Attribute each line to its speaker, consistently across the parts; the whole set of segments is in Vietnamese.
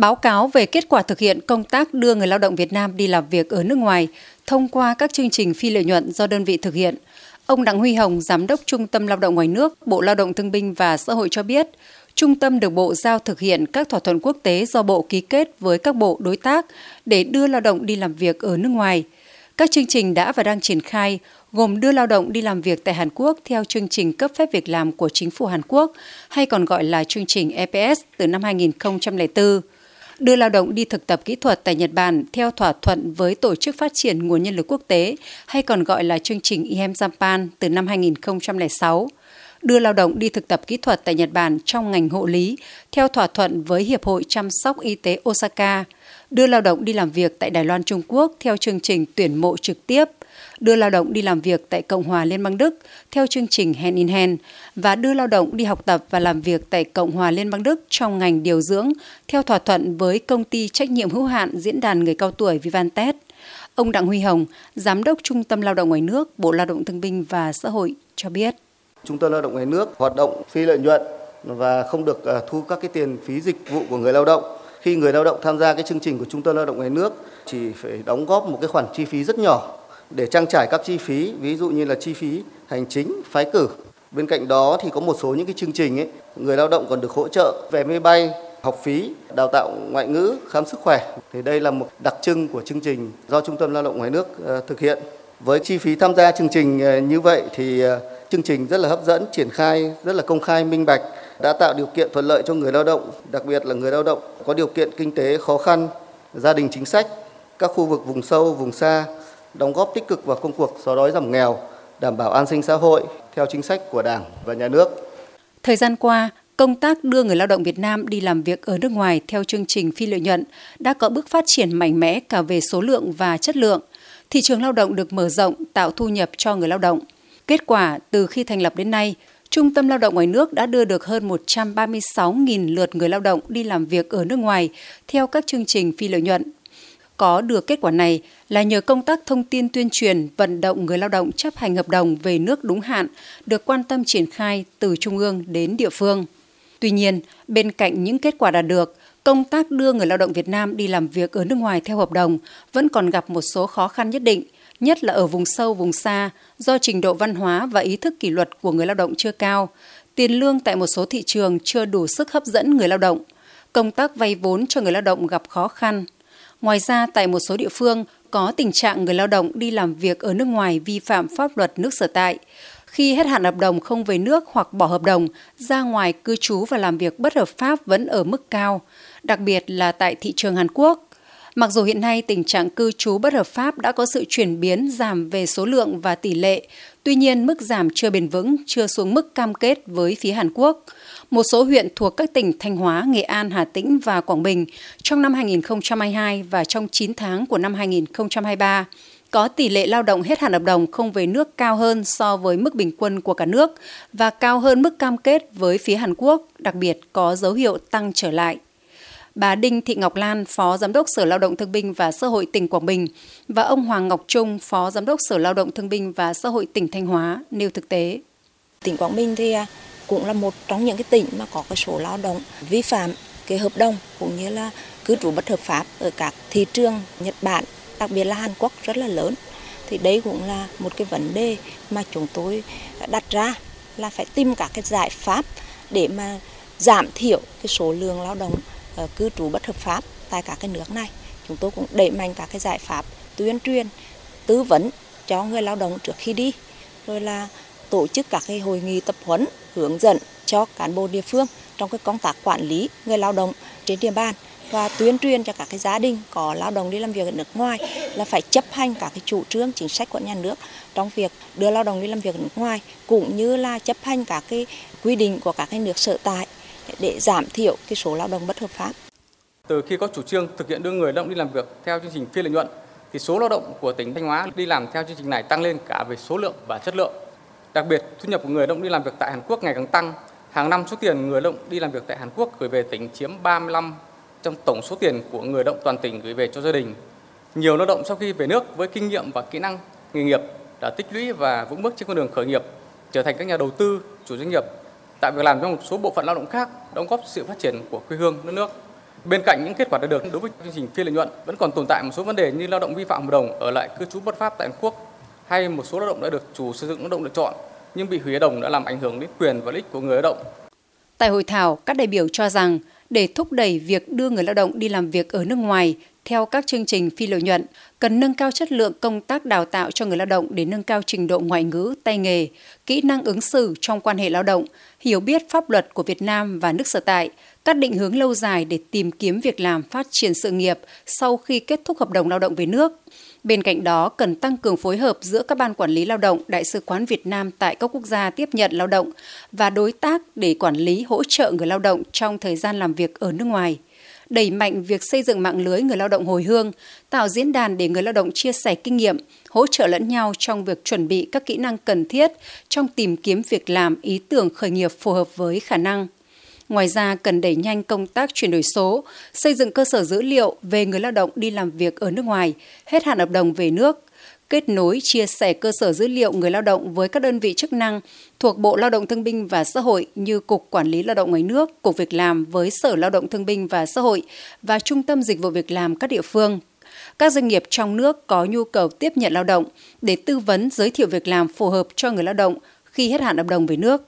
Speaker 1: báo cáo về kết quả thực hiện công tác đưa người lao động Việt Nam đi làm việc ở nước ngoài thông qua các chương trình phi lợi nhuận do đơn vị thực hiện. Ông Đặng Huy Hồng, Giám đốc Trung tâm Lao động ngoài nước, Bộ Lao động Thương binh và Xã hội cho biết, Trung tâm được Bộ giao thực hiện các thỏa thuận quốc tế do Bộ ký kết với các bộ đối tác để đưa lao động đi làm việc ở nước ngoài. Các chương trình đã và đang triển khai gồm đưa lao động đi làm việc tại Hàn Quốc theo chương trình cấp phép việc làm của chính phủ Hàn Quốc, hay còn gọi là chương trình EPS từ năm 2004 đưa lao động đi thực tập kỹ thuật tại Nhật Bản theo thỏa thuận với Tổ chức Phát triển Nguồn Nhân lực Quốc tế, hay còn gọi là chương trình IHEM Japan từ năm 2006 đưa lao động đi thực tập kỹ thuật tại Nhật Bản trong ngành hộ lý theo thỏa thuận với Hiệp hội chăm sóc y tế Osaka, đưa lao động đi làm việc tại Đài Loan Trung Quốc theo chương trình tuyển mộ trực tiếp, đưa lao động đi làm việc tại Cộng hòa Liên bang Đức theo chương trình Hand in Hand và đưa lao động đi học tập và làm việc tại Cộng hòa Liên bang Đức trong ngành điều dưỡng theo thỏa thuận với công ty trách nhiệm hữu hạn diễn đàn người cao tuổi Vivantes. Ông Đặng Huy Hồng, Giám đốc Trung tâm Lao động ngoài nước, Bộ Lao động Thương binh và Xã hội cho biết.
Speaker 2: Trung tâm Lao động ngoài nước hoạt động phi lợi nhuận và không được à, thu các cái tiền phí dịch vụ của người lao động. Khi người lao động tham gia cái chương trình của Trung tâm Lao động ngoài nước chỉ phải đóng góp một cái khoản chi phí rất nhỏ để trang trải các chi phí, ví dụ như là chi phí hành chính, phái cử. Bên cạnh đó thì có một số những cái chương trình ấy, người lao động còn được hỗ trợ về máy bay, học phí, đào tạo ngoại ngữ, khám sức khỏe. Thì đây là một đặc trưng của chương trình do Trung tâm Lao động ngoài nước ờ, thực hiện. Với chi phí tham gia chương trình ờ, như vậy thì ờ, chương trình rất là hấp dẫn, triển khai rất là công khai, minh bạch, đã tạo điều kiện thuận lợi cho người lao động, đặc biệt là người lao động có điều kiện kinh tế khó khăn, gia đình chính sách, các khu vực vùng sâu, vùng xa đóng góp tích cực vào công cuộc xóa đói giảm nghèo, đảm bảo an sinh xã hội theo chính sách của Đảng và Nhà nước.
Speaker 1: Thời gian qua, công tác đưa người lao động Việt Nam đi làm việc ở nước ngoài theo chương trình phi lợi nhuận đã có bước phát triển mạnh mẽ cả về số lượng và chất lượng. Thị trường lao động được mở rộng, tạo thu nhập cho người lao động. Kết quả, từ khi thành lập đến nay, Trung tâm Lao động ngoài nước đã đưa được hơn 136.000 lượt người lao động đi làm việc ở nước ngoài theo các chương trình phi lợi nhuận có được kết quả này là nhờ công tác thông tin tuyên truyền, vận động người lao động chấp hành hợp đồng về nước đúng hạn được quan tâm triển khai từ trung ương đến địa phương. Tuy nhiên, bên cạnh những kết quả đạt được, công tác đưa người lao động Việt Nam đi làm việc ở nước ngoài theo hợp đồng vẫn còn gặp một số khó khăn nhất định, nhất là ở vùng sâu, vùng xa, do trình độ văn hóa và ý thức kỷ luật của người lao động chưa cao, tiền lương tại một số thị trường chưa đủ sức hấp dẫn người lao động, công tác vay vốn cho người lao động gặp khó khăn, Ngoài ra, tại một số địa phương có tình trạng người lao động đi làm việc ở nước ngoài vi phạm pháp luật nước sở tại. Khi hết hạn hợp đồng không về nước hoặc bỏ hợp đồng, ra ngoài cư trú và làm việc bất hợp pháp vẫn ở mức cao, đặc biệt là tại thị trường Hàn Quốc. Mặc dù hiện nay tình trạng cư trú bất hợp pháp đã có sự chuyển biến giảm về số lượng và tỷ lệ, tuy nhiên mức giảm chưa bền vững, chưa xuống mức cam kết với phía Hàn Quốc một số huyện thuộc các tỉnh Thanh Hóa, Nghệ An, Hà Tĩnh và Quảng Bình trong năm 2022 và trong 9 tháng của năm 2023 có tỷ lệ lao động hết hạn hợp đồng không về nước cao hơn so với mức bình quân của cả nước và cao hơn mức cam kết với phía Hàn Quốc, đặc biệt có dấu hiệu tăng trở lại. Bà Đinh Thị Ngọc Lan, Phó Giám đốc Sở Lao động Thương binh và Xã hội tỉnh Quảng Bình và ông Hoàng Ngọc Trung, Phó Giám đốc Sở Lao động Thương binh và Xã hội tỉnh Thanh Hóa nêu thực tế.
Speaker 3: Tỉnh Quảng Bình thì à, cũng là một trong những cái tỉnh mà có cái số lao động vi phạm cái hợp đồng cũng như là cư trú bất hợp pháp ở các thị trường Nhật Bản, đặc biệt là Hàn Quốc rất là lớn. Thì đây cũng là một cái vấn đề mà chúng tôi đặt ra là phải tìm các cái giải pháp để mà giảm thiểu cái số lượng lao động Ờ, cư trú bất hợp pháp tại các cái nước này. Chúng tôi cũng đẩy mạnh các cái giải pháp tuyên truyền, tư vấn cho người lao động trước khi đi, rồi là tổ chức các cái hội nghị tập huấn hướng dẫn cho cán bộ địa phương trong cái công tác quản lý người lao động trên địa bàn và tuyên truyền cho các cái gia đình có lao động đi làm việc ở nước ngoài là phải chấp hành các cái chủ trương chính sách của nhà nước trong việc đưa lao động đi làm việc ở nước ngoài cũng như là chấp hành các cái quy định của các cái nước sở tại để giảm thiểu cái số lao động bất hợp pháp.
Speaker 4: Từ khi có chủ trương thực hiện đưa người lao động đi làm việc theo chương trình phi lợi nhuận thì số lao động của tỉnh Thanh Hóa đi làm theo chương trình này tăng lên cả về số lượng và chất lượng. Đặc biệt, thu nhập của người lao động đi làm việc tại Hàn Quốc ngày càng tăng. Hàng năm số tiền người lao động đi làm việc tại Hàn Quốc gửi về tỉnh chiếm 35 trong tổng số tiền của người lao động toàn tỉnh gửi về cho gia đình. Nhiều lao động sau khi về nước với kinh nghiệm và kỹ năng nghề nghiệp đã tích lũy và vững bước trên con đường khởi nghiệp, trở thành các nhà đầu tư, chủ doanh nghiệp, tạo việc làm cho một số bộ phận lao động khác, đóng góp sự phát triển của quê hương đất nước. Bên cạnh những kết quả đạt được đối với chương trình phi lợi nhuận vẫn còn tồn tại một số vấn đề như lao động vi phạm hợp đồng ở lại cư trú bất pháp tại Hàn Quốc hay một số lao động đã được chủ sử dụng lao động lựa chọn nhưng bị hủy hợp đồng đã làm ảnh hưởng đến quyền và lợi ích của người lao động.
Speaker 1: Tại hội thảo, các đại biểu cho rằng để thúc đẩy việc đưa người lao động đi làm việc ở nước ngoài theo các chương trình phi lợi nhuận, cần nâng cao chất lượng công tác đào tạo cho người lao động để nâng cao trình độ ngoại ngữ, tay nghề, kỹ năng ứng xử trong quan hệ lao động, hiểu biết pháp luật của Việt Nam và nước sở tại, các định hướng lâu dài để tìm kiếm việc làm phát triển sự nghiệp sau khi kết thúc hợp đồng lao động về nước. Bên cạnh đó, cần tăng cường phối hợp giữa các ban quản lý lao động, Đại sứ quán Việt Nam tại các quốc gia tiếp nhận lao động và đối tác để quản lý hỗ trợ người lao động trong thời gian làm việc ở nước ngoài đẩy mạnh việc xây dựng mạng lưới người lao động hồi hương, tạo diễn đàn để người lao động chia sẻ kinh nghiệm, hỗ trợ lẫn nhau trong việc chuẩn bị các kỹ năng cần thiết trong tìm kiếm việc làm ý tưởng khởi nghiệp phù hợp với khả năng. Ngoài ra, cần đẩy nhanh công tác chuyển đổi số, xây dựng cơ sở dữ liệu về người lao động đi làm việc ở nước ngoài, hết hạn hợp đồng về nước, kết nối chia sẻ cơ sở dữ liệu người lao động với các đơn vị chức năng thuộc Bộ Lao động Thương binh và Xã hội như Cục Quản lý Lao động ngoài nước, Cục Việc làm với Sở Lao động Thương binh và Xã hội và Trung tâm Dịch vụ Việc làm các địa phương. Các doanh nghiệp trong nước có nhu cầu tiếp nhận lao động để tư vấn giới thiệu việc làm phù hợp cho người lao động khi hết hạn hợp đồng về nước.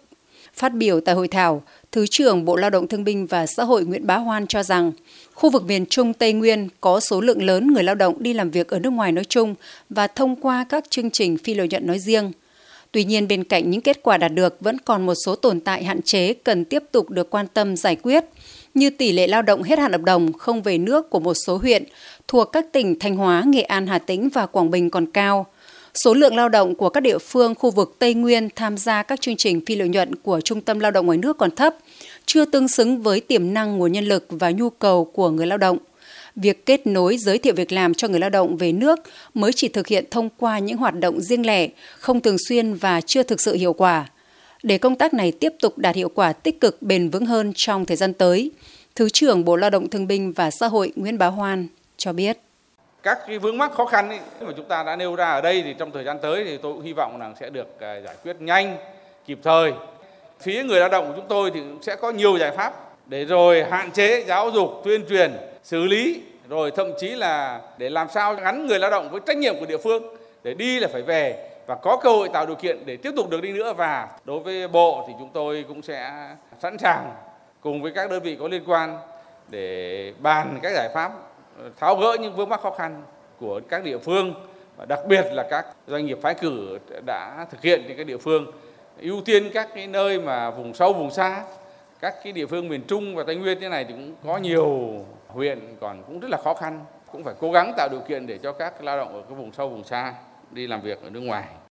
Speaker 1: Phát biểu tại hội thảo, Thứ trưởng Bộ Lao động Thương binh và Xã hội Nguyễn Bá Hoan cho rằng, khu vực miền Trung Tây Nguyên có số lượng lớn người lao động đi làm việc ở nước ngoài nói chung và thông qua các chương trình phi lợi nhuận nói riêng. Tuy nhiên, bên cạnh những kết quả đạt được vẫn còn một số tồn tại hạn chế cần tiếp tục được quan tâm giải quyết, như tỷ lệ lao động hết hạn hợp đồng không về nước của một số huyện thuộc các tỉnh Thanh Hóa, Nghệ An, Hà Tĩnh và Quảng Bình còn cao – Số lượng lao động của các địa phương khu vực Tây Nguyên tham gia các chương trình phi lợi nhuận của Trung tâm Lao động ngoài nước còn thấp, chưa tương xứng với tiềm năng nguồn nhân lực và nhu cầu của người lao động. Việc kết nối giới thiệu việc làm cho người lao động về nước mới chỉ thực hiện thông qua những hoạt động riêng lẻ, không thường xuyên và chưa thực sự hiệu quả. Để công tác này tiếp tục đạt hiệu quả tích cực bền vững hơn trong thời gian tới, Thứ trưởng Bộ Lao động Thương binh và Xã hội Nguyễn Bá Hoan cho biết
Speaker 5: các cái vướng mắc khó khăn ấy, mà chúng ta đã nêu ra ở đây thì trong thời gian tới thì tôi cũng hy vọng rằng sẽ được à, giải quyết nhanh kịp thời. Phía người lao động của chúng tôi thì cũng sẽ có nhiều giải pháp để rồi hạn chế giáo dục tuyên truyền xử lý rồi thậm chí là để làm sao gắn người lao động với trách nhiệm của địa phương để đi là phải về và có cơ hội tạo điều kiện để tiếp tục được đi nữa. Và đối với bộ thì chúng tôi cũng sẽ sẵn sàng cùng với các đơn vị có liên quan để bàn các giải pháp tháo gỡ những vướng mắc khó khăn của các địa phương và đặc biệt là các doanh nghiệp phái cử đã thực hiện trên các địa phương. Ưu tiên các cái nơi mà vùng sâu, vùng xa, các cái địa phương miền Trung và Tây Nguyên như này thì cũng có nhiều huyện còn cũng rất là khó khăn. Cũng phải cố gắng tạo điều kiện để cho các lao động ở cái vùng sâu, vùng xa đi làm việc ở nước ngoài.